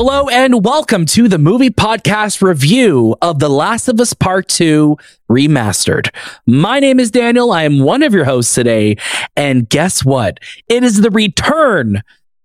Hello and welcome to the movie podcast review of The Last of Us Part 2 Remastered. My name is Daniel. I am one of your hosts today. And guess what? It is the return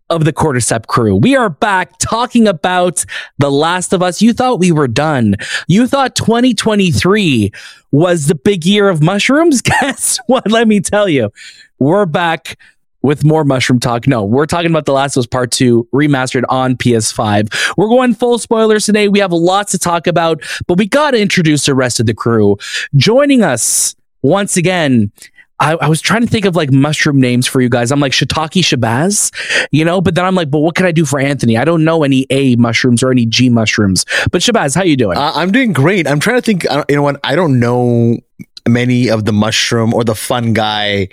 of the Cordyceps crew. We are back talking about The Last of Us. You thought we were done. You thought 2023 was the big year of mushrooms. Guess what? Let me tell you, we're back with more mushroom talk. No, we're talking about The Last of Us Part 2 remastered on PS5. We're going full spoilers today. We have lots to talk about, but we got to introduce the rest of the crew. Joining us once again, I, I, was trying to think of like mushroom names for you guys. I'm like Shiitake Shahbaz, you know, but then I'm like, but what can I do for Anthony? I don't know any A mushrooms or any G mushrooms. But Shahbaz, how you doing? Uh, I'm doing great. I'm trying to think. You know what? I don't know many of the mushroom or the fun guy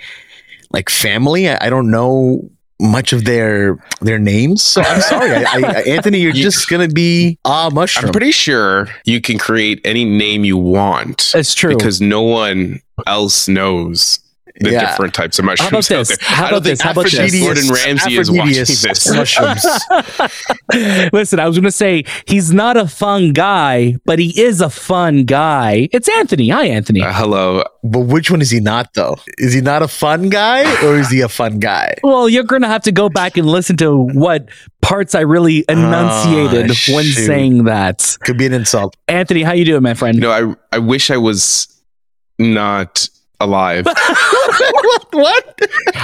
like family. I, I don't know much of their their names. So I'm sorry, I, I, Anthony. You're you, just gonna be ah mushroom. I'm pretty sure you can create any name you want. It's true because no one else knows the yeah. different types of mushrooms. How about this? How about this? How about this? Gordon Ramsay is watching this. Mushrooms. Listen, I was going to say he's not a fun guy, but he is a fun guy. It's Anthony. Hi, Anthony. Uh, hello. But which one is he not, though? Is he not a fun guy, or is he a fun guy? Well, you're going to have to go back and listen to what parts I really enunciated oh, when saying that. Could be an insult. Anthony, how you doing, my friend? You know, I I wish I was not alive. what?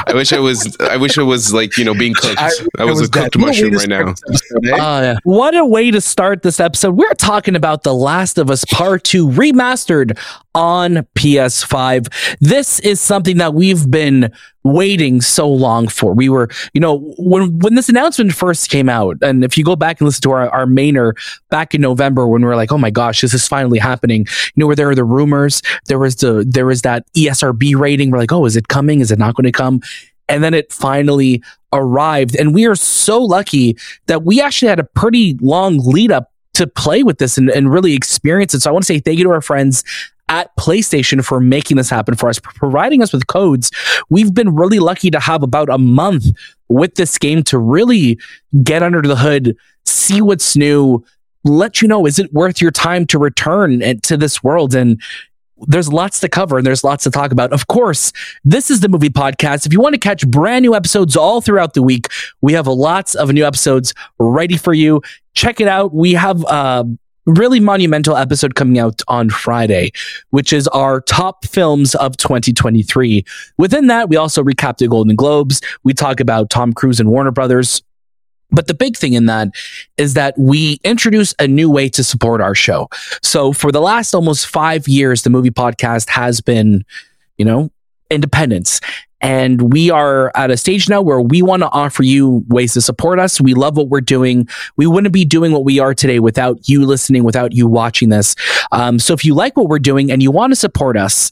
I wish I was. I wish I was like you know being cooked. I, I was, was a cooked mushroom right now. Episode, eh? uh, yeah. What a way to start this episode. We're talking about The Last of Us Part Two remastered on PS5. This is something that we've been waiting so long for. We were, you know, when when this announcement first came out, and if you go back and listen to our, our mainer back in November when we were like, oh my gosh, this is finally happening, you know, where there were the rumors, there was the there was that ESRB rating. We're like, oh, is it coming? Is it not going to come? And then it finally arrived. And we are so lucky that we actually had a pretty long lead up to play with this and, and really experience it. So I want to say thank you to our friends at PlayStation for making this happen for us, providing us with codes. We've been really lucky to have about a month with this game to really get under the hood, see what's new, let you know is it worth your time to return to this world and there's lots to cover and there's lots to talk about. Of course, this is the movie podcast. If you want to catch brand new episodes all throughout the week, we have lots of new episodes ready for you. Check it out. We have a really monumental episode coming out on Friday, which is our top films of 2023. Within that, we also recap the Golden Globes. We talk about Tom Cruise and Warner Brothers. But the big thing in that is that we introduce a new way to support our show. So for the last almost five years, the movie podcast has been, you know, independence. And we are at a stage now where we want to offer you ways to support us. We love what we're doing. We wouldn't be doing what we are today without you listening, without you watching this. Um, so if you like what we're doing and you want to support us,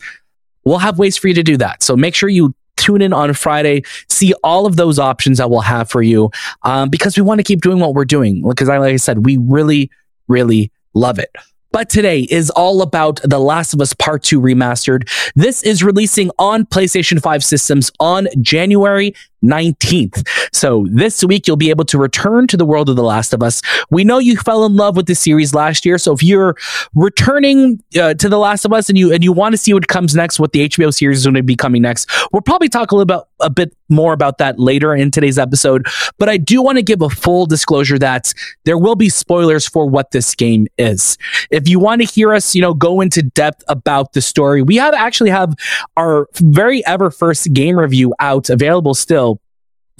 we'll have ways for you to do that. So make sure you tune in on Friday, see all of those options that we'll have for you um, because we want to keep doing what we're doing. Because, like I said, we really, really love it. But today is all about The Last of Us Part 2 Remastered. This is releasing on PlayStation 5 systems on January 19th. So this week, you'll be able to return to the world of The Last of Us. We know you fell in love with the series last year. So if you're returning uh, to The Last of Us and you, and you want to see what comes next, what the HBO series is going to be coming next, we'll probably talk a little bit, a bit more about that later in today's episode. But I do want to give a full disclosure that there will be spoilers for what this game is. If you want to hear us, you know, go into depth about the story, we have actually have our very ever first game review out available still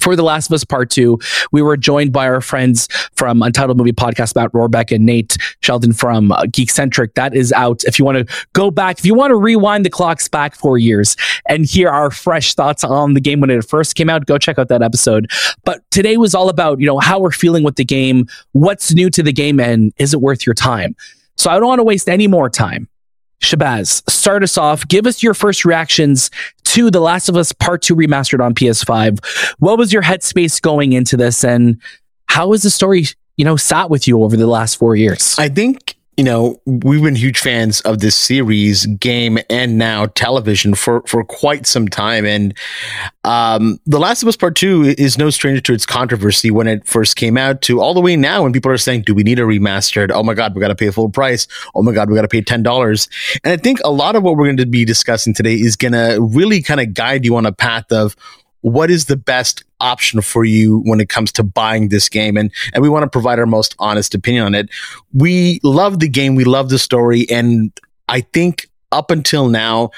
for The Last of Us Part 2, we were joined by our friends from Untitled Movie Podcast, Matt Rohrbeck and Nate Sheldon from uh, Geekcentric. That is out. If you want to go back, if you want to rewind the clocks back four years and hear our fresh thoughts on the game when it first came out, go check out that episode. But today was all about, you know, how we're feeling with the game, what's new to the game, and is it worth your time? So I don't want to waste any more time. Shahbaz, start us off. Give us your first reactions to The Last of Us Part 2 remastered on PS5. What was your headspace going into this and how has the story, you know, sat with you over the last 4 years? I think you know, we've been huge fans of this series, game, and now television for for quite some time. And um, The Last of Us Part Two is no stranger to its controversy when it first came out. To all the way now, when people are saying, "Do we need a remastered?" Oh my God, we got to pay full price. Oh my God, we got to pay ten dollars. And I think a lot of what we're going to be discussing today is going to really kind of guide you on a path of what is the best option for you when it comes to buying this game? And and we want to provide our most honest opinion on it. We love the game. We love the story. And i think up until now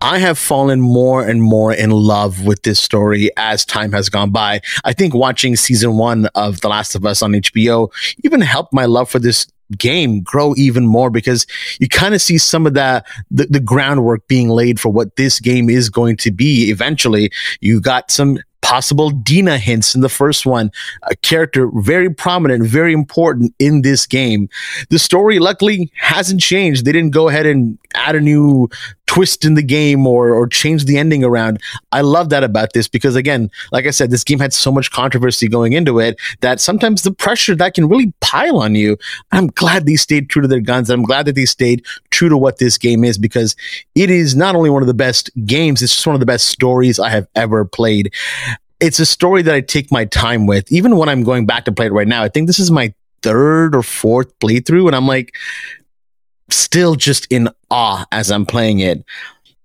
I have fallen more and more in love with this story as time has gone by. I think watching season one of The Last of Us on HBO even helped my love for this game grow even more because you kind of see some of that the, the groundwork being laid for what this game is going to be eventually you got some possible Dina hints in the first one. A character very prominent, very important in this game. The story, luckily, hasn't changed. They didn't go ahead and add a new twist in the game or or change the ending around. I love that about this because again, like I said, this game had so much controversy going into it that sometimes the pressure that can really pile on you. I'm glad they stayed true to their guns. I'm glad that they stayed true to what this game is because it is not only one of the best games, it's just one of the best stories I have ever played it's a story that I take my time with. Even when I'm going back to play it right now, I think this is my third or fourth playthrough, and I'm like still just in awe as I'm playing it.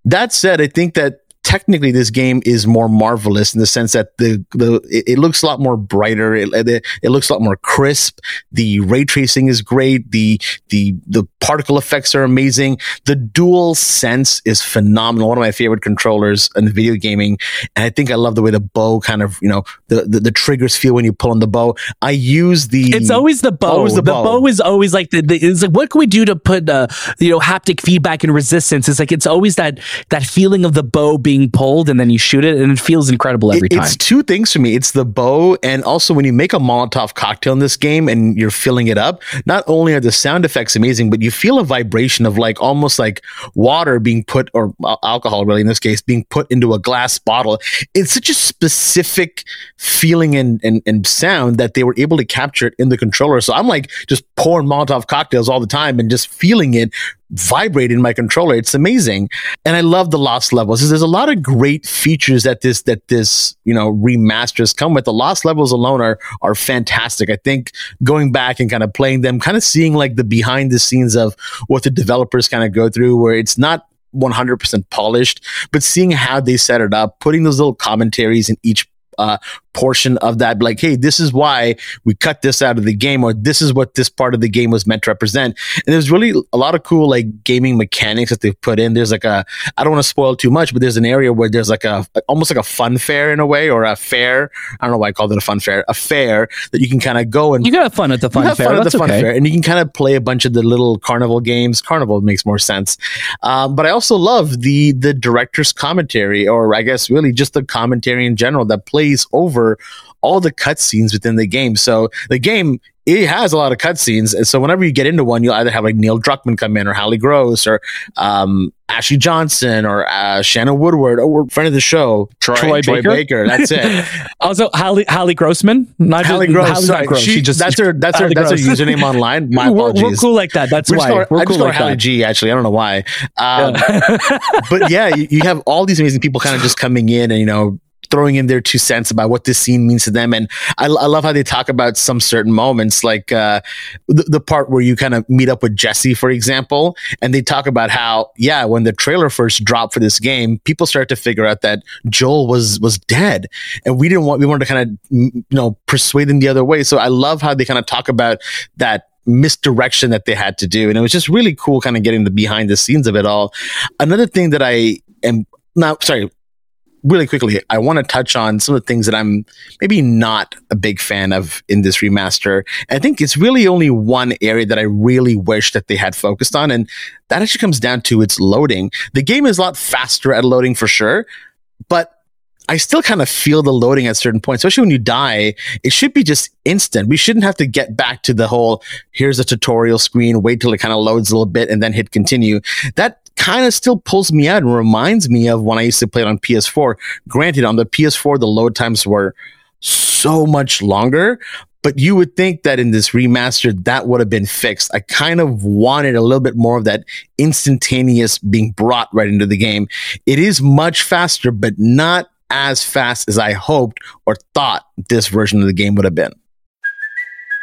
That said, I think that technically this game is more marvelous in the sense that the the it, it looks a lot more brighter. It, it, it looks a lot more crisp. The ray tracing is great. The the the particle effects are amazing. The dual sense is phenomenal. One of my favorite controllers in video gaming, and I think I love the way the bow kind of you know the the, the triggers feel when you pull on the bow. I use the it's always the bow. Always the, the bow. bow. is always like the, the it's like what can we do to put uh you know haptic feedback and resistance? It's like it's always that that feeling of the bow being being pulled and then you shoot it and it feels incredible every It- time. It's two things for me. It's the bow, and also when you make a Molotov cocktail in this game and you're filling it up, not only are the sound effects amazing, but you feel a vibration of like almost like water being put, or uh, alcohol really in this case, being put into a glass bottle. It's such a specific feeling and, and, and sound that they were able to capture it in the controller. So I'm like just pouring Molotov cocktails all the time and just feeling it vibrate in my controller. It's amazing. And I love the lost levels. There's a lot of great features that this that this, you know, remasters come with. The lost levels alone are are fantastic. I think going back and kind of playing them, kind of seeing like the behind the scenes of what the developers kind of go through where it's not 100% polished, but seeing how they set it up, putting those little commentaries in each uh, portion of that, like, hey, this is why we cut this out of the game, or this is what this part of the game was meant to represent. And there's really a lot of cool like gaming mechanics that they've put in. There's like a, I don't want to spoil too much, but there's an area where there's like a almost like a fun fair in a way, or a fair. I don't know why I called it a fun fair, a fair that you can kind of go and you got fun at the fun fair. fun at That's the fun okay. fair, and you can kind of play a bunch of the little carnival games. Carnival makes more sense, um, but I also love the the director's commentary, or I guess really just the commentary in general that plays over all the cutscenes within the game. So the game it has a lot of cutscenes, and so whenever you get into one, you'll either have like Neil Druckmann come in, or Halley Gross, or um, Ashley Johnson, or uh, Shannon Woodward, or friend of the show, Troy Baker. That's it. also, Halley, Halley Grossman. Not Halley just, Gross. Halley's sorry. gross. She, She just that's her. That's her. Halley That's her username online. My We're, apologies. we're cool like that. That's We just why call her- we're I cool call like Halley that. G. Actually, I don't know why. Um, Yeah. but yeah, you, you have all these amazing people kind of just coming in and you know throwing in their two cents about what this scene means to them. And I, I love how they talk about some certain moments, like uh, the, the part where you kind of meet up with Jesse, for example, and they talk about how yeah, when the trailer first dropped for this game, people started to figure out that Joel was was dead, and we didn't want we wanted to kind of you know persuade them the other way. So I love how they kind of talk about that misdirection that they had to do. And it was just really cool kind of getting the behind the scenes of it all. Another thing that I am now, sorry, really quickly, I want to touch on some of the things that I'm maybe not a big fan of in this remaster. I think it's really only one area that I really wish that they had focused on. And that actually comes down to its loading. The game is a lot faster at loading for sure, but I still kind of feel the loading at certain points, especially when you die. It should be just instant. We shouldn't have to get back to the whole here's a tutorial screen, wait till it kind of loads a little bit and then hit continue. That kind of still pulls me out and reminds me of when I used to play it on PS4. Granted, on the PS4, the load times were so much longer, but you would think that in this remaster, that would have been fixed. I kind of wanted a little bit more of that instantaneous being brought right into the game. It is much faster, but not as fast as I hoped or thought this version of the game would have been.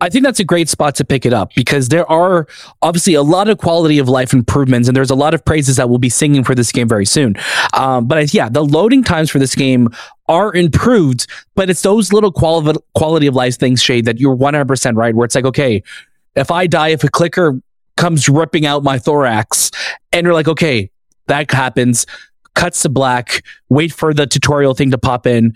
I think that's a great spot to pick it up because there are obviously a lot of quality of life improvements and there's a lot of praises that we'll be singing for this game very soon. Um, but I, yeah, the loading times for this game are improved, but it's those little quali- quality of life things, Shade, that you're 100% right, where it's like, okay, if I die, if a clicker comes ripping out my thorax and you're like, okay, that happens, cuts to black, wait for the tutorial thing to pop in,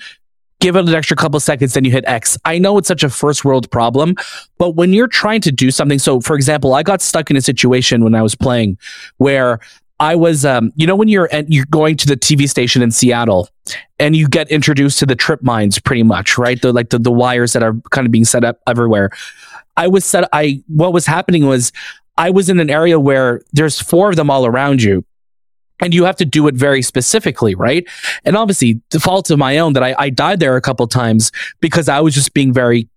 give it an extra couple seconds, then you hit X. I know it's such a first world problem, but when you're trying to do something, so for example, I got stuck in a situation when I was playing where I was, um, you know, when you're you're going to the TV station in Seattle and you get introduced to the trip mines pretty much, right? The like the, the wires that are kind of being set up everywhere. I was set, I, what was happening was I was in an area where there's four of them all around you. And you have to do it very specifically, right? And obviously, the fault of my own that I, I died there a couple times because I was just being very,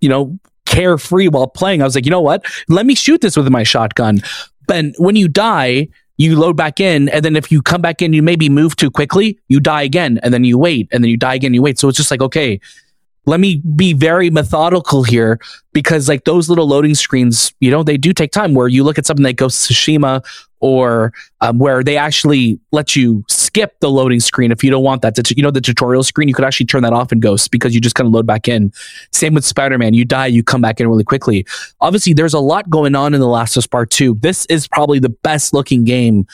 you know, carefree while playing. I was like, you know what? Let me shoot this with my shotgun. But when you die, you load back in, and then if you come back in, you maybe move too quickly, you die again, and then you wait, and then you die again, you wait. So it's just like, okay, let me be very methodical here because like those little loading screens, you know, they do take time where you look at something like Ghost of Tsushima or um, where they actually let you skip the loading screen if you don't want that. To, You know, the tutorial screen, you could actually turn that off in Ghost because you just kind of load back in. Same with Spider Man. You die, you come back in really quickly. Obviously, there's a lot going on in The Last of Us Part 2. This is probably the best looking game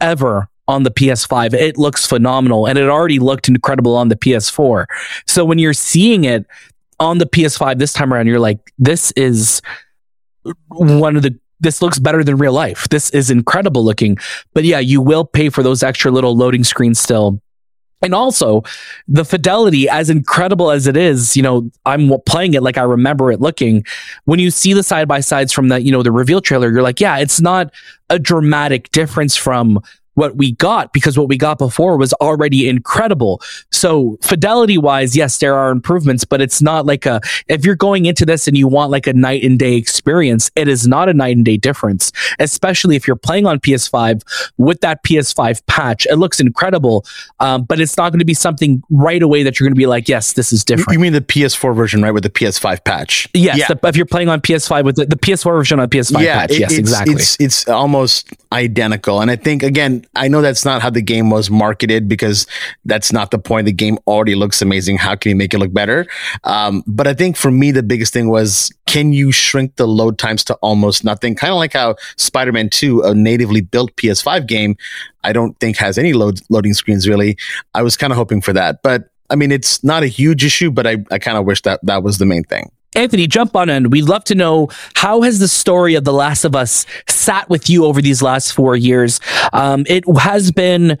ever on the PS5. It looks phenomenal and it already looked incredible on the PS4. So when you're seeing it on the PS5 this time around, you're like, this is one of the this looks better than real life. This is incredible looking. But yeah, you will pay for those extra little loading screens still. And also, the fidelity, as incredible as it is, you know, I'm playing it like I remember it looking. When you see the side by sides from the, you know, the reveal trailer, you're like, yeah, it's not a dramatic difference from what we got because what we got before was already incredible. So fidelity wise, yes, there are improvements, but it's not like a, if you're going into this and you want like a night and day experience, it is not a night and day difference, especially if you're playing on PS5 with that PS5 patch. It looks incredible, um, but it's not going to be something right away that you're going to be like, yes, this is different. You mean the PS4 version, right? With the PS5 patch? Yes. Yeah. The, if you're playing on PS5 with the, the PS4 version on PS5 yeah, patch. It, yes, it's, exactly. It's, it's almost identical. And I think, again, I know that's not how the game was marketed because that's not the point. The game already looks amazing. How can you make it look better? Um, but I think for me, the biggest thing was can you shrink the load times to almost nothing? Kind of like how Spider Man 2, a natively built PS5 game, I don't think has any load, loading screens really. I was kind of hoping for that. But I mean, it's not a huge issue, but I, I kind of wish that that was the main thing. Anthony, jump on in. We'd love to know how has the story of The Last of Us sat with you over these last four years? Um, it has been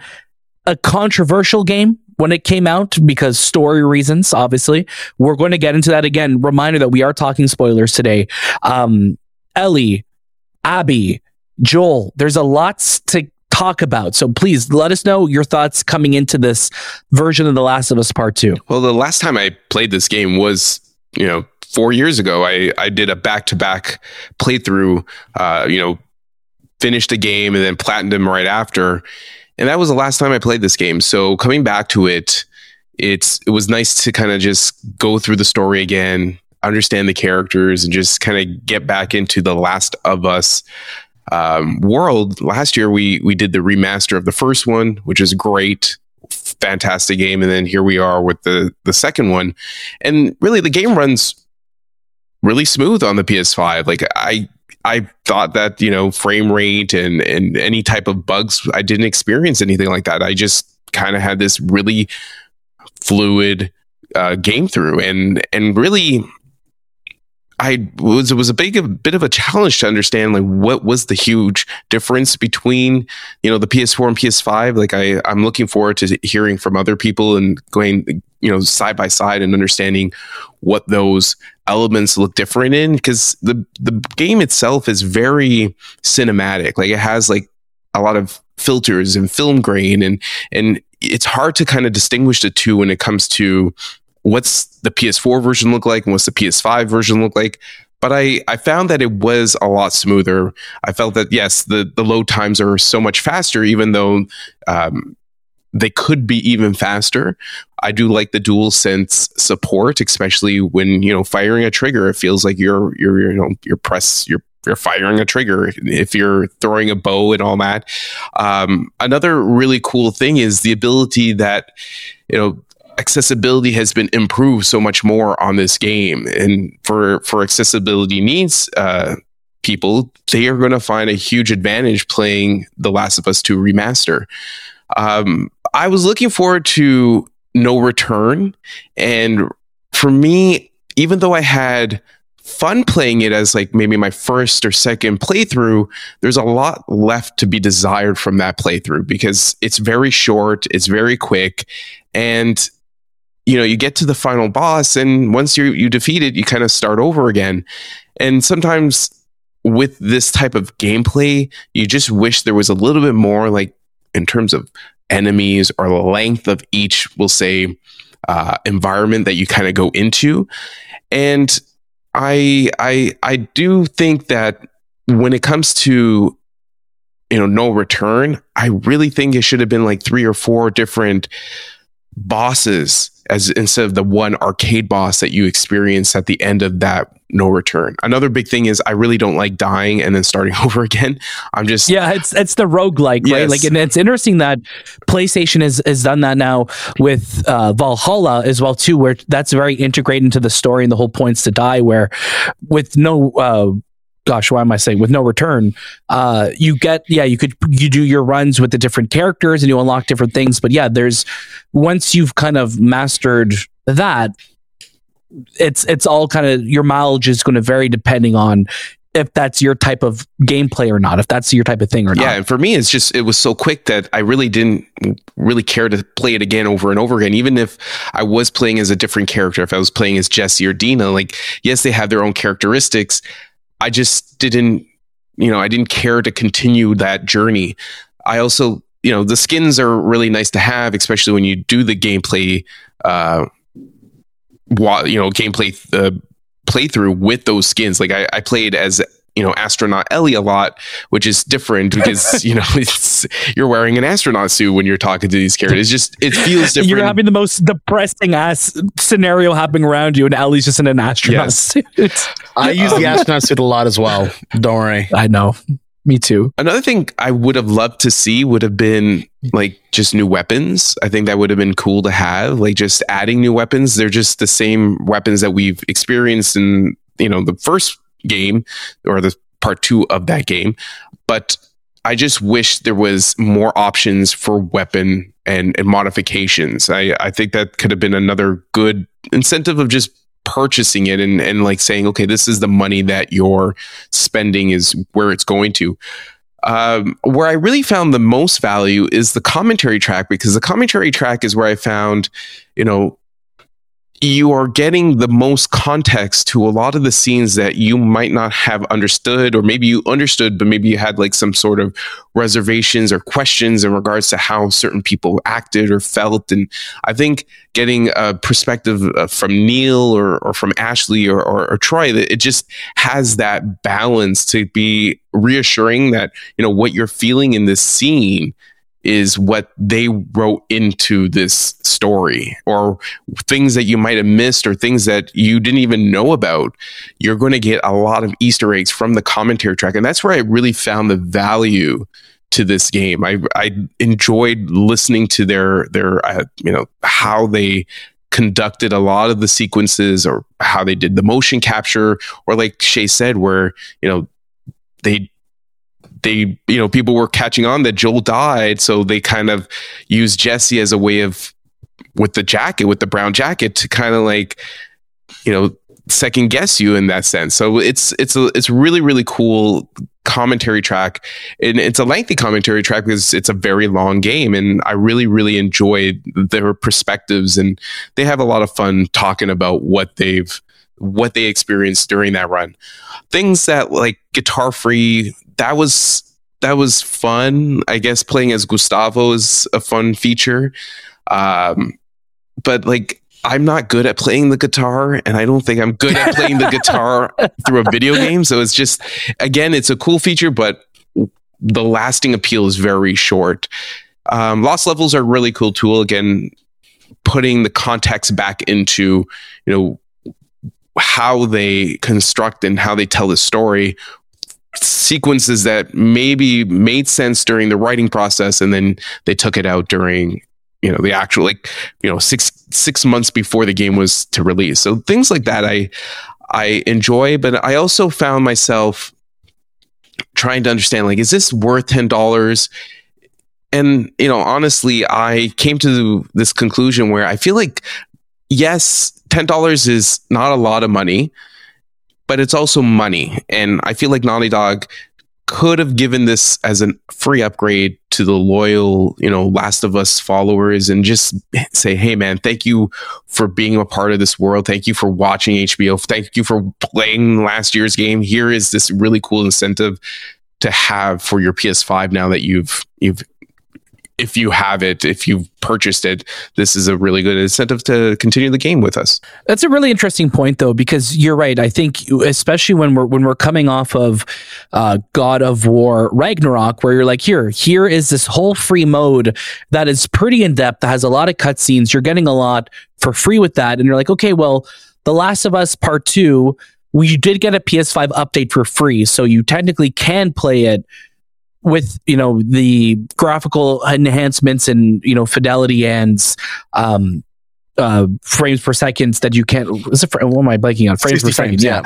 a controversial game when it came out because story reasons, obviously. We're going to get into that again. Reminder that we are talking spoilers today. Um, Ellie, Abby, Joel, there's a lot to talk about. So please let us know your thoughts coming into this version of The Last of Us Part 2. Well, the last time I played this game was, you know, four years ago, I, I did a back to back playthrough, uh, you know, finished the game and then platinum right after. And that was the last time I played this game. So coming back to it, it's it was nice to kind of just go through the story again, understand the characters, and just kind of get back into the Last of Us um, world. Last year we we did the remaster of the first one, which is great fantastic game and then here we are with the the second one and really the game runs really smooth on the PS5. Like I I thought that, you know, frame rate and and any type of bugs, I didn't experience anything like that. I just kind of had this really fluid uh, game through and and really I was it was a big a bit of a challenge to understand like what was the huge difference between you know the PS4 and PS5 like I I'm looking forward to hearing from other people and going you know side by side and understanding what those elements look different in because the the game itself is very cinematic like it has like a lot of filters and film grain and and it's hard to kind of distinguish the two when it comes to what's the PS4 version look like and what's the PS5 version look like. But I, I found that it was a lot smoother. I felt that yes, the the load times are so much faster, even though um, they could be even faster. I do like the dual sense support, especially when you know firing a trigger. It feels like you're you're you know you're press you're you're firing a trigger if you're throwing a bow and all that. Um, another really cool thing is the ability that you know accessibility has been improved so much more on this game and for for accessibility needs uh, people they are going to find a huge advantage playing the last of us 2 remaster um, i was looking forward to no return and for me even though i had fun playing it as like maybe my first or second playthrough, there's a lot left to be desired from that playthrough because it's very short, it's very quick, and you know, you get to the final boss, and once you you defeat it, you kind of start over again. And sometimes with this type of gameplay, you just wish there was a little bit more like in terms of enemies or the length of each, we'll say, uh, environment that you kind of go into. And I I I do think that when it comes to you know no return, I really think it should have been like three or four different bosses as instead of the one arcade boss that you experience at the end of that no return. Another big thing is I really don't like dying and then starting over again. I'm just Yeah, it's it's the roguelike, right? Like and it's interesting that PlayStation has, has done that now with uh, Valhalla as well too, where that's very integrated into the story and the whole points to die where with no uh gosh, why am I saying with no return? Uh, you get, yeah, you could, you do your runs with the different characters and you unlock different things. But yeah, there's, once you've kind of mastered that, it's, it's all kind of, your mileage is going to vary depending on if that's your type of gameplay or not, if that's your type of thing or not. Yeah, and for me, it's just it was so quick that I really didn't really care to play it again over and over again. Even if I was playing as a different character, if I was playing as Jesse or Dina, like yes, they have their own characteristics. I just didn't, you know, I didn't care to continue that journey. I also, you know, the skins are really nice to have, especially when you do the gameplay, uh, wa- you know, gameplay uh, playthrough with those skins. Like I, I played as you know astronaut Ellie a lot, which is different because you know it's you're wearing an astronaut suit when you're talking to these characters. It's just it feels different. You're having the most depressing ass scenario happening around you, and Ellie's just in an astronaut Yes. suit. I use the astronaut suit a lot as well. Don't worry. I know. Me too. Another thing I would have loved to see would have been like just new weapons. I think that would have been cool to have, like just adding new weapons. They're just the same weapons that we've experienced in, you know, the first game or the part two of that game. But I just wish there was more options for weapon and, and modifications. I, I think that could have been another good incentive of just purchasing it and, and like saying, okay, this is the money that you're spending is where it's going to. Um, where I really found the most value is the commentary track because the commentary track is where I found, you know, you are getting the most context to a lot of the scenes that you might not have understood, or maybe you understood, but maybe you had like some sort of reservations or questions in regards to how certain people acted or felt. And I think getting a perspective uh, from Neil or, or from Ashley or, or, or Troy, it just has that balance to be reassuring that, you know, what you're feeling in this scene is what they wrote into this story or things that you might have missed or things that you didn't even know about. You're going to get a lot of easter eggs from the commentary track. And that's where i really found the value to this game. I i enjoyed listening to their their uh, you know how they conducted a lot of the sequences or how they did the motion capture or like shay said where you know they they you know people were catching on that Joel died, so they kind of used Jesse as a way of with the jacket, with the brown jacket, to kind of like you know second guess you in that sense. So it's it's a it's really really cool commentary track, and it's a lengthy commentary track because it's a very long game, and I really really enjoyed their perspectives, and they have a lot of fun talking about what they've what they experienced during that run. Things that like guitar free that was that was fun. I guess playing as Gustavo is a fun feature. Um, but like I'm not good at playing the guitar, and I don't think I'm good at playing the guitar through a video game. So it's just again, it's a cool feature, but the lasting appeal is very short. Um, Lost levels are a really cool tool. Again, putting the context back into you know how they construct and how they tell the story sequences that maybe made sense during the writing process and then they took it out during you know the actual like you know six six months before the game was to release. So things like that i i enjoy but i also found myself trying to understand like is this worth ten dollars? And you know honestly i came to this conclusion where i feel like yes $10 is not a lot of money but it's also money. And I feel like Naughty Dog could have given this as a free upgrade to the loyal, you know, Last of Us followers and just say, hey, man, thank you for being a part of this world. Thank you for watching HBO. Thank you for playing last year's game. Here is this really cool incentive to have for your PS5 now that you've, you've, if you have it, if you've purchased it, this is a really good incentive to continue the game with us. That's a really interesting point, though, because you're right. I think, especially when we're when we're coming off of uh, God of War Ragnarok, where you're like, here, here is this whole free mode that is pretty in depth, that has a lot of cutscenes. You're getting a lot for free with that, and you're like, okay, well, The Last of Us Part Two, we did get a PS5 update for free, so you technically can play it with you know the graphical enhancements and you know fidelity and um uh frames per second that you can't is it, what am I blanking on? Frames per second frames, yeah.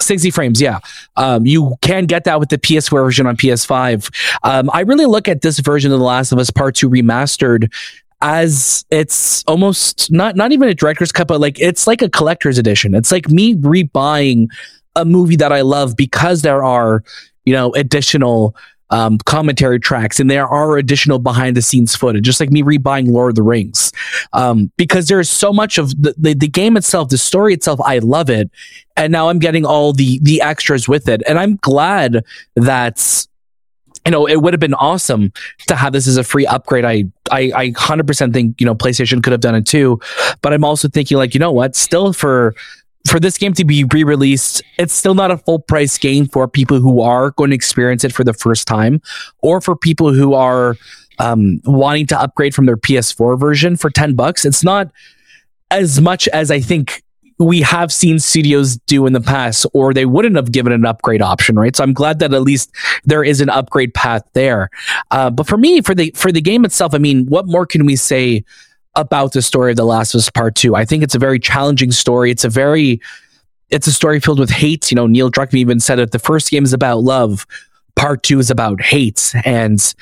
60 frames yeah. Um you can get that with the PS4 version on PS5 um I really look at this version of The Last of Us Part 2 remastered as it's almost not not even a director's cut but like it's like a collector's edition. It's like me rebuying a movie that I love because there are you know additional um, commentary tracks and there are additional behind the scenes footage, just like me rebuying Lord of the Rings. Um, because there's so much of the, the, the game itself, the story itself, I love it. And now I'm getting all the, the extras with it. And I'm glad that, you know, it would have been awesome to have this as a free upgrade. I, I, I 100% think, you know, PlayStation could have done it too. But I'm also thinking like, you know what, still for, for this game to be re-released, it's still not a full price game for people who are going to experience it for the first time, or for people who are um, wanting to upgrade from their PS4 version for ten bucks. It's not as much as I think we have seen studios do in the past, or they wouldn't have given an upgrade option, right? So I'm glad that at least there is an upgrade path there. Uh, but for me, for the for the game itself, I mean, what more can we say? About the story of The Last of Us Part Two. I think it's a very challenging story. It's a very, it's a story filled with hate. You know, Neil Druckmann even said it. The first game is about love. Part two is about hate, and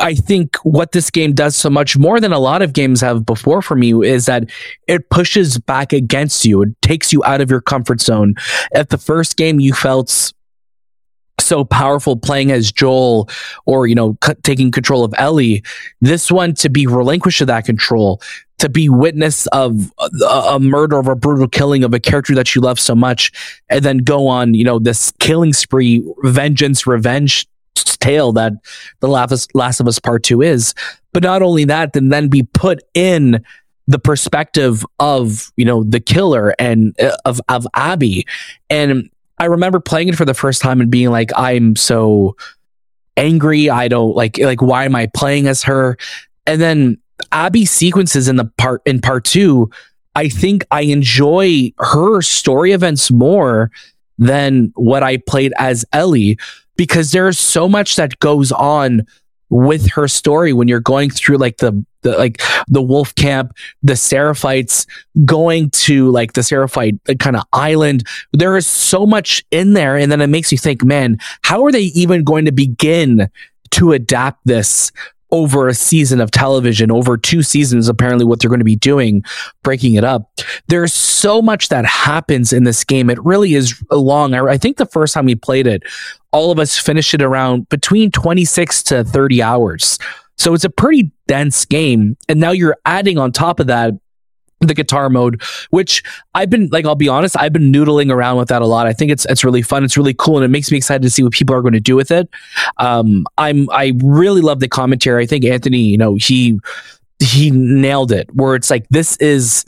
I think what this game does so much more than a lot of games have before for me is that it pushes back against you. It takes you out of your comfort zone. At the first game, you felt so powerful playing as Joel or, you know, c- taking control of Ellie. This one to be relinquished of that control, to be witness of a, a murder of a brutal killing of a character that you love so much, and then go on, you know, this killing spree, vengeance, revenge tale that the Last Last of Us Part Two is. But not only that, then then be put in the perspective of you know the killer and uh, of of Abby, and I remember playing it for the first time and being like, I'm so angry. I don't like like why am I playing as her? And then Abby sequences in the part in part two, I think I enjoy her story events more than what I played as Ellie because there's so much that goes on with her story when you're going through like the, the like the wolf camp the seraphites going to like the seraphite uh, kind of island there is so much in there and then it makes you think man how are they even going to begin to adapt this over a season of television, over two seasons, apparently, what they're going to be doing, breaking it up. There's so much that happens in this game. It really is long. I, I think the first time we played it, all of us finish it around between 26 to 30 hours. So it's a pretty dense game. And now you're adding on top of that the guitar mode, which I've been like, I'll be honest, I've been noodling around with that a lot. I think it's it's really fun. It's really cool, and it makes me excited to see what people are going to do with it. Um, I'm I really love the commentary. I think Anthony, you know, he he nailed it. Where it's like this is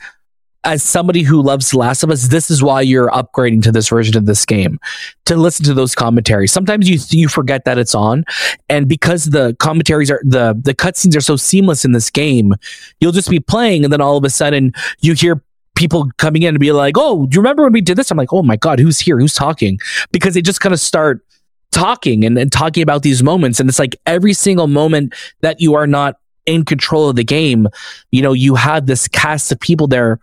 as somebody who loves The Last of Us, this is why you're upgrading to this version of this game to listen to those commentaries. Sometimes you you forget that it's on, and because the commentaries are the the cutscenes are so seamless in this game, you'll just be playing, and then all of a sudden you hear people coming in and be like, "Oh, do you remember when we did this?" I'm like, "Oh my god, who's here? Who's talking?" Because they just kind of start talking and, and talking about these moments, and it's like every single moment that you are not in control of the game, you know, you have this cast of people there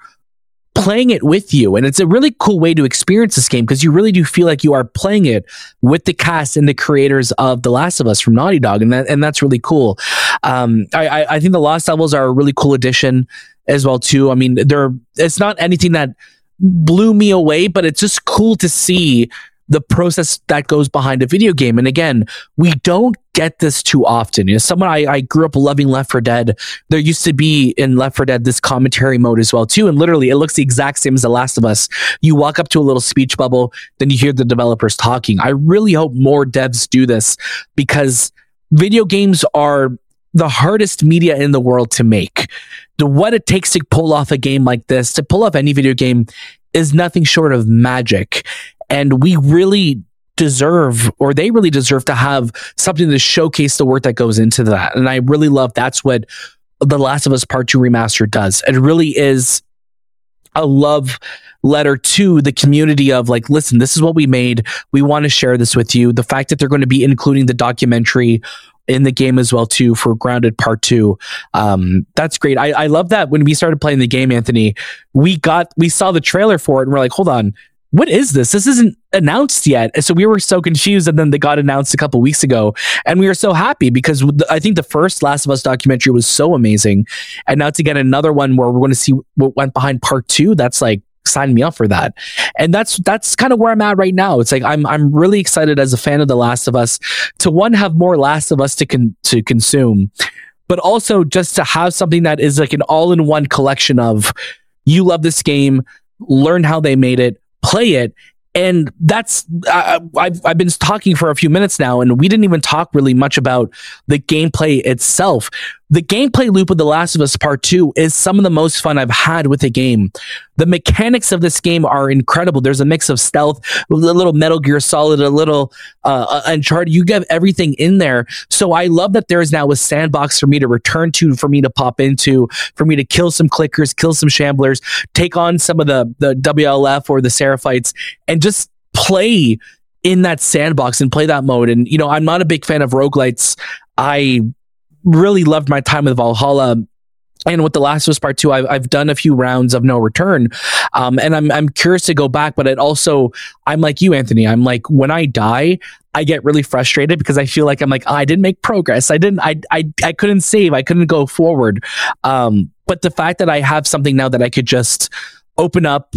playing it with you. And it's a really cool way to experience this game because you really do feel like you are playing it with the cast and the creators of The Last of Us from Naughty Dog. And that, and that's really cool. Um, I, I, think the Lost Levels are a really cool addition as well, too. I mean, they're, it's not anything that blew me away, but it's just cool to see the process that goes behind a video game. And again, we don't get this too often. You know, someone I, I grew up loving Left 4 Dead. There used to be in Left 4 Dead this commentary mode as well too, and literally it looks the exact same as The Last of Us. You walk up to a little speech bubble, then you hear the developers talking. I really hope more devs do this because video games are the hardest media in the world to make. The what it takes to pull off a game like this, to pull off any video game is nothing short of magic. And we really deserve or they really deserve to have something to showcase the work that goes into that. And I really love that's what The Last of Us Part 2 remaster does. It really is a love letter to the community of like, listen, this is what we made. We want to share this with you. The fact that they're going to be including the documentary in the game as well too for grounded part two um that's great I, I love that when we started playing the game anthony we got we saw the trailer for it and we're like hold on what is this? This isn't announced yet. So we were so confused. And then they got announced a couple weeks ago. And we were so happy because I think the first Last of Us documentary was so amazing. And now to get another one where we're going to see what went behind part two, that's like, sign me up for that. And that's that's kind of where I'm at right now. It's like I'm I'm really excited as a fan of The Last of Us to one have more Last of Us to con- to consume, but also just to have something that is like an all-in-one collection of you love this game, learn how they made it, play it. And that's, uh, I've, I've been talking for a few minutes now, and we didn't even talk really much about the gameplay itself the gameplay loop of The Last of Us Part 2 is some of the most fun I've had with a game. The mechanics of this game are incredible. There's a mix of stealth, a little Metal Gear Solid, a little uh, uh, Uncharted. You get everything in there. So I love that there is now a sandbox for me to return to, for me to pop into, for me to kill some clickers, kill some shamblers, take on some of the, the WLF or the Seraphites, and just play in that sandbox and play that mode. And, you know, I'm not a big fan of roguelites. I really loved my time with Valhalla. And with The Last of Us Part Two, I've, I've done a few rounds of no return, um, and I'm I'm curious to go back. But it also, I'm like you, Anthony. I'm like when I die, I get really frustrated because I feel like I'm like oh, I didn't make progress. I didn't. I I I couldn't save. I couldn't go forward. Um, but the fact that I have something now that I could just open up,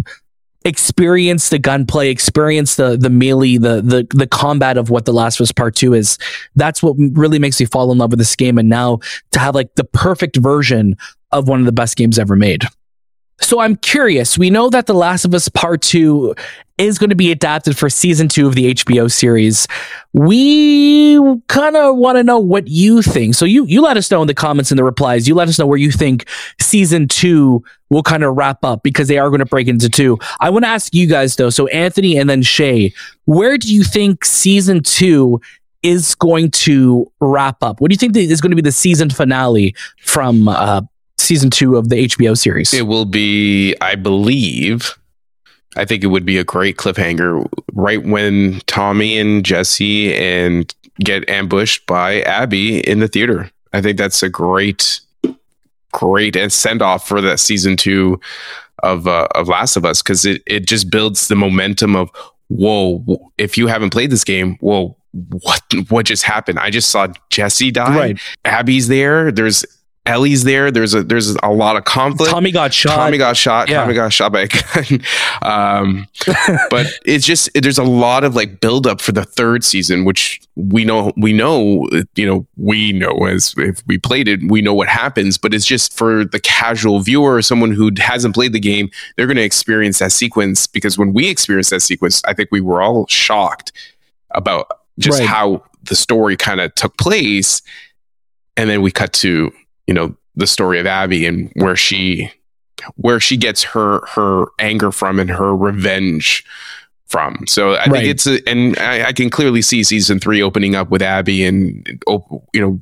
experience the gunplay, experience the the melee, the the the combat of what The Last of Us Part Two is. That's what really makes me fall in love with this game. And now to have like the perfect version of one of the best games ever made. So I'm curious. We know that The Last of Us Part 2 is going to be adapted for season 2 of the HBO series. We kind of want to know what you think. So you you let us know in the comments and the replies. You let us know where you think season 2 will kind of wrap up because they are going to break into two. I want to ask you guys though. So Anthony and then Shay, where do you think season 2 is going to wrap up? What do you think is going to be the season finale from uh, season two of the HBO series. It will be, I believe, I think it would be a great cliffhanger right when Tommy and Jesse and get ambushed by Abby in the theater. I think that's a great, great and send off for that season two of uh, of Last of Us because it it just builds the momentum of whoa. If you haven't played this game, whoa, what what just happened? I just saw Jesse die. Right. Abby's there. There's Ellie's there. There's a there's a lot of conflict. Tommy got shot. Tommy got shot. Yeah. Tommy got shot by a gun. um, but it's just there's a lot of like build up for the third season, which we know we know you know we know as if we played it, we know what happens. But it's just for the casual viewer or someone who hasn't played the game, they're going to experience that sequence because when we experienced that sequence, I think we were all shocked about just right. how the story kind of took place. And then we cut to you know the story of Abby and where she where she gets her her anger from and her revenge from. So I right. think it's a, and I, I, can clearly see season three opening up with Abby and you know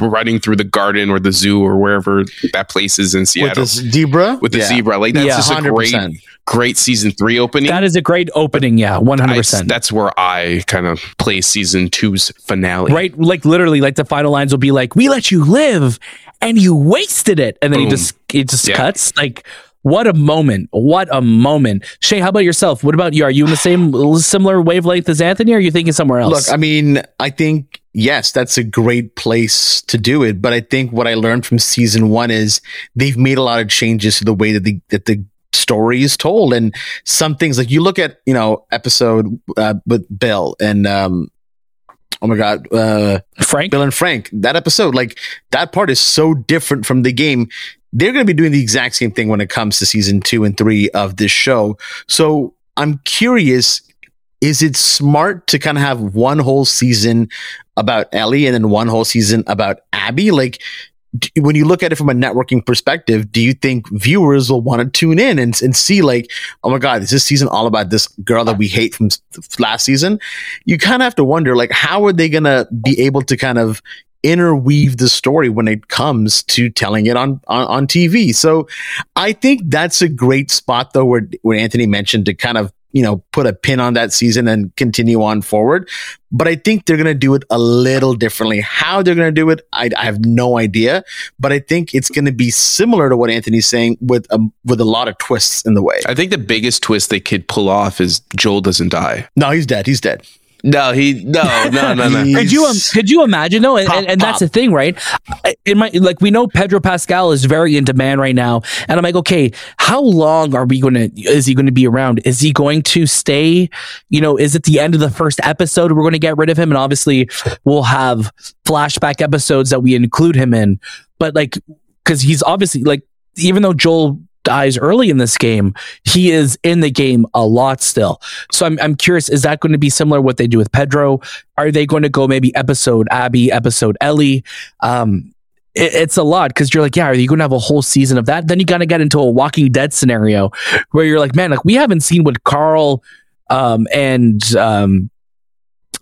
running through the garden or the zoo or wherever that place is in Seattle with the zebra. With the yeah. zebra, like that's yeah, just 100%. a great great season three opening. That is a great opening. Yeah, one hundred percent. That's where I kind of play season two's finale. Right, like literally, like the final lines will be like, "We let you live, and you wasted it. And then Boom. he just it just yeah. cuts. Like what a moment. What a moment. Shay, how about yourself? What about you? Are you in the same similar wavelength as Anthony or are you thinking somewhere else? Look, I mean, I think yes, that's a great place to do it. But I think what I learned from season one is they've made a lot of changes to the way that the that the story is told and some things like you look at you know episode uh, with bill and um oh my god, uh, Frank, Bill and Frank. That episode, like that part, is so different from the game. They're going to be doing the exact same thing when it comes to season two and three of this show. So I'm curious is it smart to kind of have one whole season about Ellie and then one whole season about Abby? Like, when you look at it from a networking perspective, do you think viewers will want to tune in and, and see like, oh my God, is this season all about this girl that we hate from last season? You kind of have to wonder like, how are they going to be able to kind of interweave the story when it comes to telling it on, on, on TV? So I think that's a great spot though, where, where Anthony mentioned to kind of you know, put a pin on that season and continue on forward. But I think they're going to do it a little differently. How they're going to do it, I, I, have no idea. But I think it's going to be similar to what Anthony's saying with a, with a lot of twists in the way. I think the biggest twist they could pull off is Joel doesn't die. No, he's dead. He's dead. No, he no no no no. could you um, could you imagine though? And, Pop, and, and that's the thing, right? In my like we know Pedro Pascal is very in demand right now, and I'm like, okay, how long are we going to? Is he going to be around? Is he going to stay? You know, is it the end of the first episode we're going to get rid of him? And obviously, we'll have flashback episodes that we include him in. But like, because he's obviously like, even though Joel dies early in this game, he is in the game a lot still. So I'm I'm curious, is that going to be similar what they do with Pedro? Are they going to go maybe episode Abby, episode Ellie? Um it, it's a lot because you're like, yeah, are you going to have a whole season of that? Then you got to get into a Walking Dead scenario where you're like, man, like we haven't seen what Carl um, and um,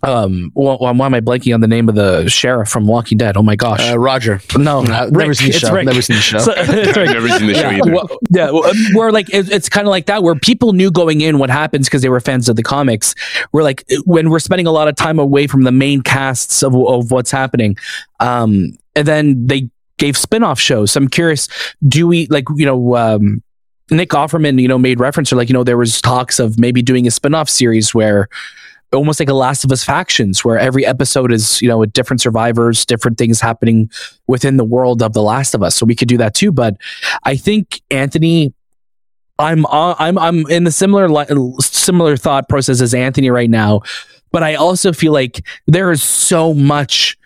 um, well, why am I blanking on the name of the sheriff from Walking Dead? Oh my gosh, Uh, Roger. no, I've never seen the It's show. Never seen the show. So- never seen the show yeah, either. well, yeah, well, um, where like it, it's kind of like that, where people knew going in what happens because they were fans of the comics. We're like when we're spending a lot of time away from the main casts of of what's happening, um, and then they gave spin-off shows. So I'm curious, do we like you know? Um, Nick Offerman, you know, made reference to like, you know, there was talks of maybe doing a spin-off series where almost like a Last of Us factions, where every episode is, you know, with different survivors, different things happening within the world of The Last of Us. So we could do that too. But I think Anthony, I'm uh, I'm I'm in the similar similar thought process as Anthony right now, but I also feel like there is so much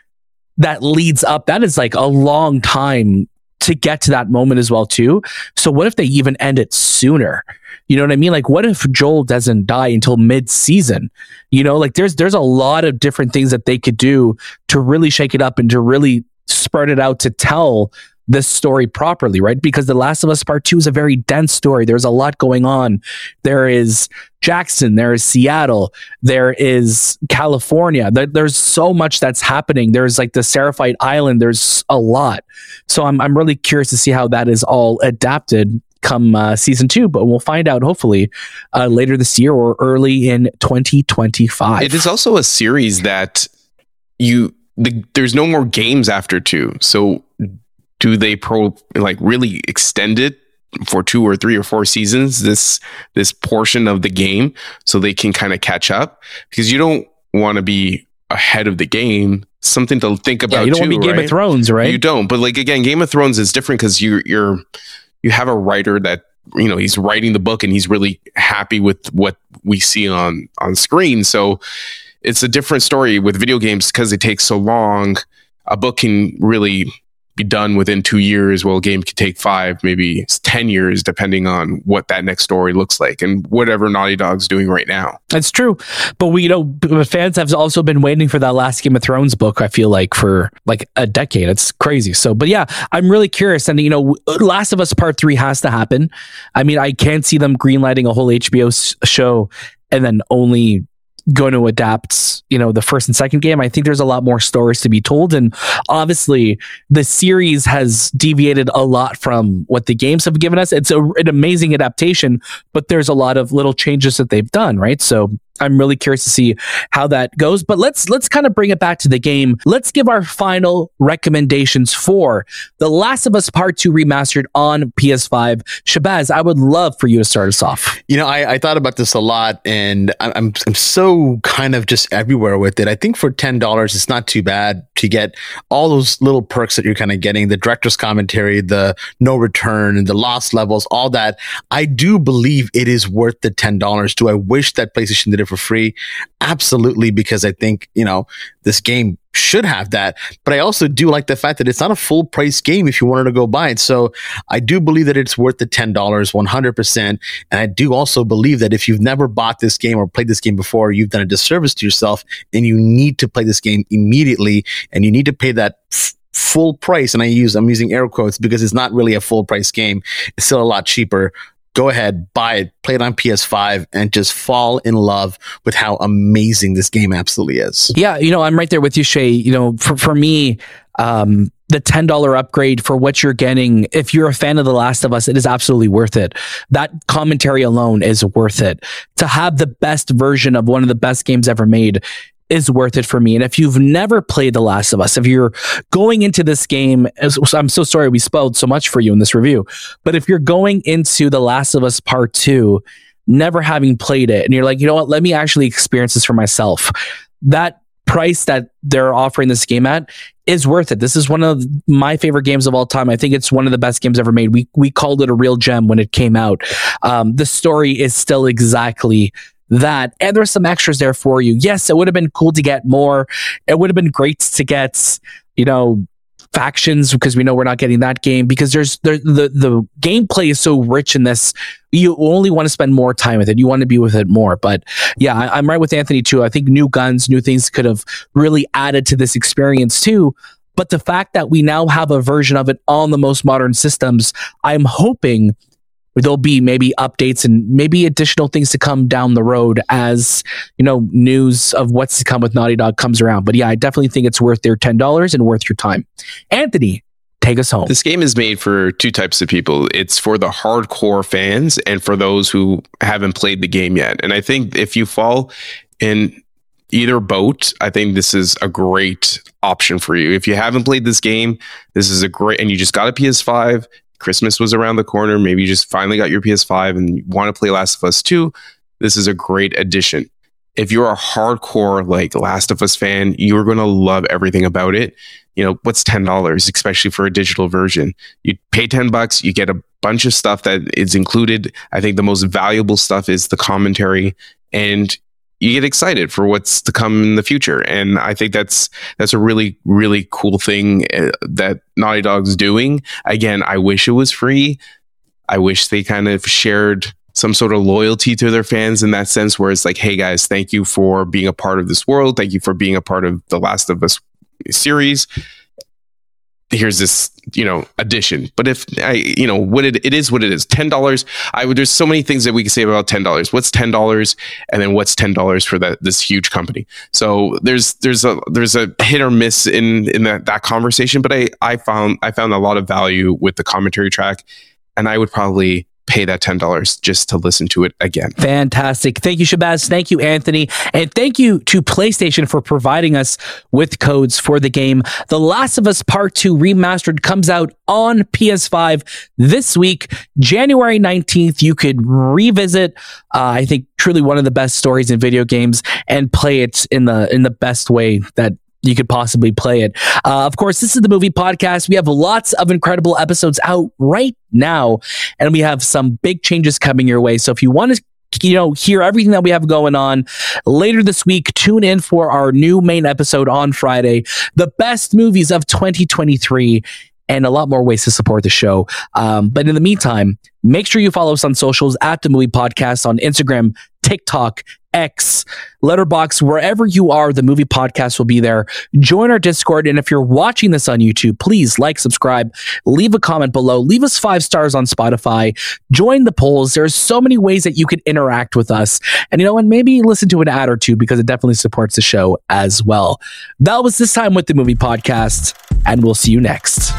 that leads up. That is like a long time to get to that moment as well too. So what if they even end it sooner? You know what I mean? Like what if Joel doesn't die until mid-season? You know, like there's there's a lot of different things that they could do to really shake it up and to really spread it out to tell this story properly, right? Because The Last of Us Part 2 is a very dense story. There's a lot going on. There is Jackson, there is Seattle, there is California. There, there's so much that's happening. There's like the Seraphite Island. There's a lot. So I'm I'm really curious to see how that is all adapted come uh, season two, but we'll find out hopefully uh, later this year or early in 2025. It is also a series that you the, there's no more games after two. So do they pro like really extend it for two or three or four seasons this this portion of the game so they can kind of catch up because you don't want to be ahead of the game something to think about yeah, you don't too, want to be Game right? of Thrones, right? You don't. But like again, Game of Thrones is different because you you're you have a writer that you know he's writing the book and he's really happy with what we see on on screen. So it's a different story with video games because it takes so long. A book can really done within two years, Well, a game could take five, maybe ten years, depending on what that next story looks like and whatever Naughty Dog's doing right now. That's true, but we you know fans have also been waiting for that last Game of Thrones book. I feel like for like a decade. It's crazy. So, but yeah, I'm really curious. And you know, uh, Last of Us Part Three has to happen. I mean, I can't see them greenlighting a whole HBO show and then only going to adapt you know the first and second game. I think there's a lot more stories to be told. And obviously the series has deviated a lot from what the games have given us. It's a, an amazing adaptation but there's a lot of little changes that they've done right? So i'm really curious to see how that goes but let's let's kind of bring it back to the game let's give our final recommendations for the last of us part 2 remastered on ps5 Shahbaz i would love for you to start us off You know, I, I thought about this a lot, and I'm I'm so kind of just everywhere with it. I think for ten dollars, it's not too bad to get all those little perks that you're kind of getting: the director's commentary, the no return, and the lost levels, all that. I do believe it is worth the ten dollars. Do I wish that PlayStation did it for free? Absolutely, because I think you know this game should have that. But I also do like the fact that it's not a full price game if you wanted to go buy it. So I do believe that it's worth the $10, 100%. And I do also believe that if you've never bought this game or played this game before, you've done a disservice to yourself and you need to play this game immediately and you need to pay that f- full price. And I use, I'm using air quotes because it's not really a full price game. It's still a lot cheaper go ahead, buy it, play it on PS5, and just fall in love with how amazing this game absolutely is. Yeah, you know, I'm right there with you, Shay. You know, for, for me, um, the $10 upgrade for what you're getting, if you're a fan of The Last of Us, it is absolutely worth it. That commentary alone is worth it. To have the best version of one of the best games ever made is worth it for me. And if you've never played The Last of Us, if you're going into this game, I'm so sorry we spoiled so much for you in this review, but if you're going into The Last of Us Part 2, never having played it, and you're like, you know what, let me actually experience this for myself, that price that they're offering this game at is worth it. This is one of my favorite games of all time. I think it's one of the best games ever made. We we called it a real gem when it came out. Um, the story is still exactly that. And there's some extras there for you. Yes, it would have been cool to get more. It would have been great to get, you know, factions because we know we're not getting that game because there's there, the the gameplay is so rich in this you only want to spend more time with it you want to be with it more but yeah I, i'm right with anthony too i think new guns new things could have really added to this experience too but the fact that we now have a version of it on the most modern systems i'm hoping there'll be maybe updates and maybe additional things to come down the road as you know news of what's to come with Naughty Dog comes around. But yeah, I definitely think it's worth their ten dollars and worth your time. Anthony, take us home. This game is made for two types of people. It's for the hardcore fans and for those who haven't played the game yet. And I think if you fall in either boat, I think this is a great option for you. If you haven't played this game, this is a great and you just got a PS5, Christmas was around the corner, maybe you just finally got your PS5 and you want to play Last of Us 2, this is a great addition. If you're a hardcore like Last of Us fan, you're going to love everything about it. You know, what's $10, especially for a digital version? You pay 10 bucks, you get a bunch of stuff that is included. I think the most valuable stuff is the commentary and you get excited for what's to come in the future. And I think that's that's a really really cool thing uh, that Naughty Dog's doing. Again, I wish it was free. I wish they kind of shared some sort of loyalty to their fans in that sense where it's like, hey guys, thank you for being a part of this world. Thank you for being a part of the Last of Us series here's this you know addition. But if i you know what it, it is what it is. Ten dollars i would there's so many things that we can say about ten dollars. What's ten dollars? And then what's ten dollars for that this huge company? So there's there's a there's a hit or miss in in that that conversation. But i i found i found a lot of value with the commentary track. And i would probably pay that $10 just to listen to it again. Fantastic. Thank you, Shahbaz. Thank you, Anthony. And thank you to PlayStation for providing us with codes for the game. The Last of Us Part 2 Remastered comes out on PS5 this week, January 19th. You could revisit, uh, I think, truly one of the best stories in video games and play it in the in the best way that you could possibly play it. Uh, of course, this is the movie podcast. We have lots of incredible episodes out right now, and we have some big changes coming your way. So if you want to you know, hear everything that we have going on later this week. Tune in for our new main episode on Friday, the best movies of 2023 and a lot more ways to support the show. Um, but in the meantime, make sure you follow us on socials at the movie podcast on Instagram, TikTok, X, Letterboxd, wherever you are, the movie podcast will be there. Join our Discord. And if you're watching this on YouTube, please like, subscribe, leave a comment below, leave us five stars on Spotify, join the polls. There's so many ways that you can interact with us. And you know and Maybe listen to an ad or two because it definitely supports the show as well. That was this time with the movie podcast, and we'll see you next.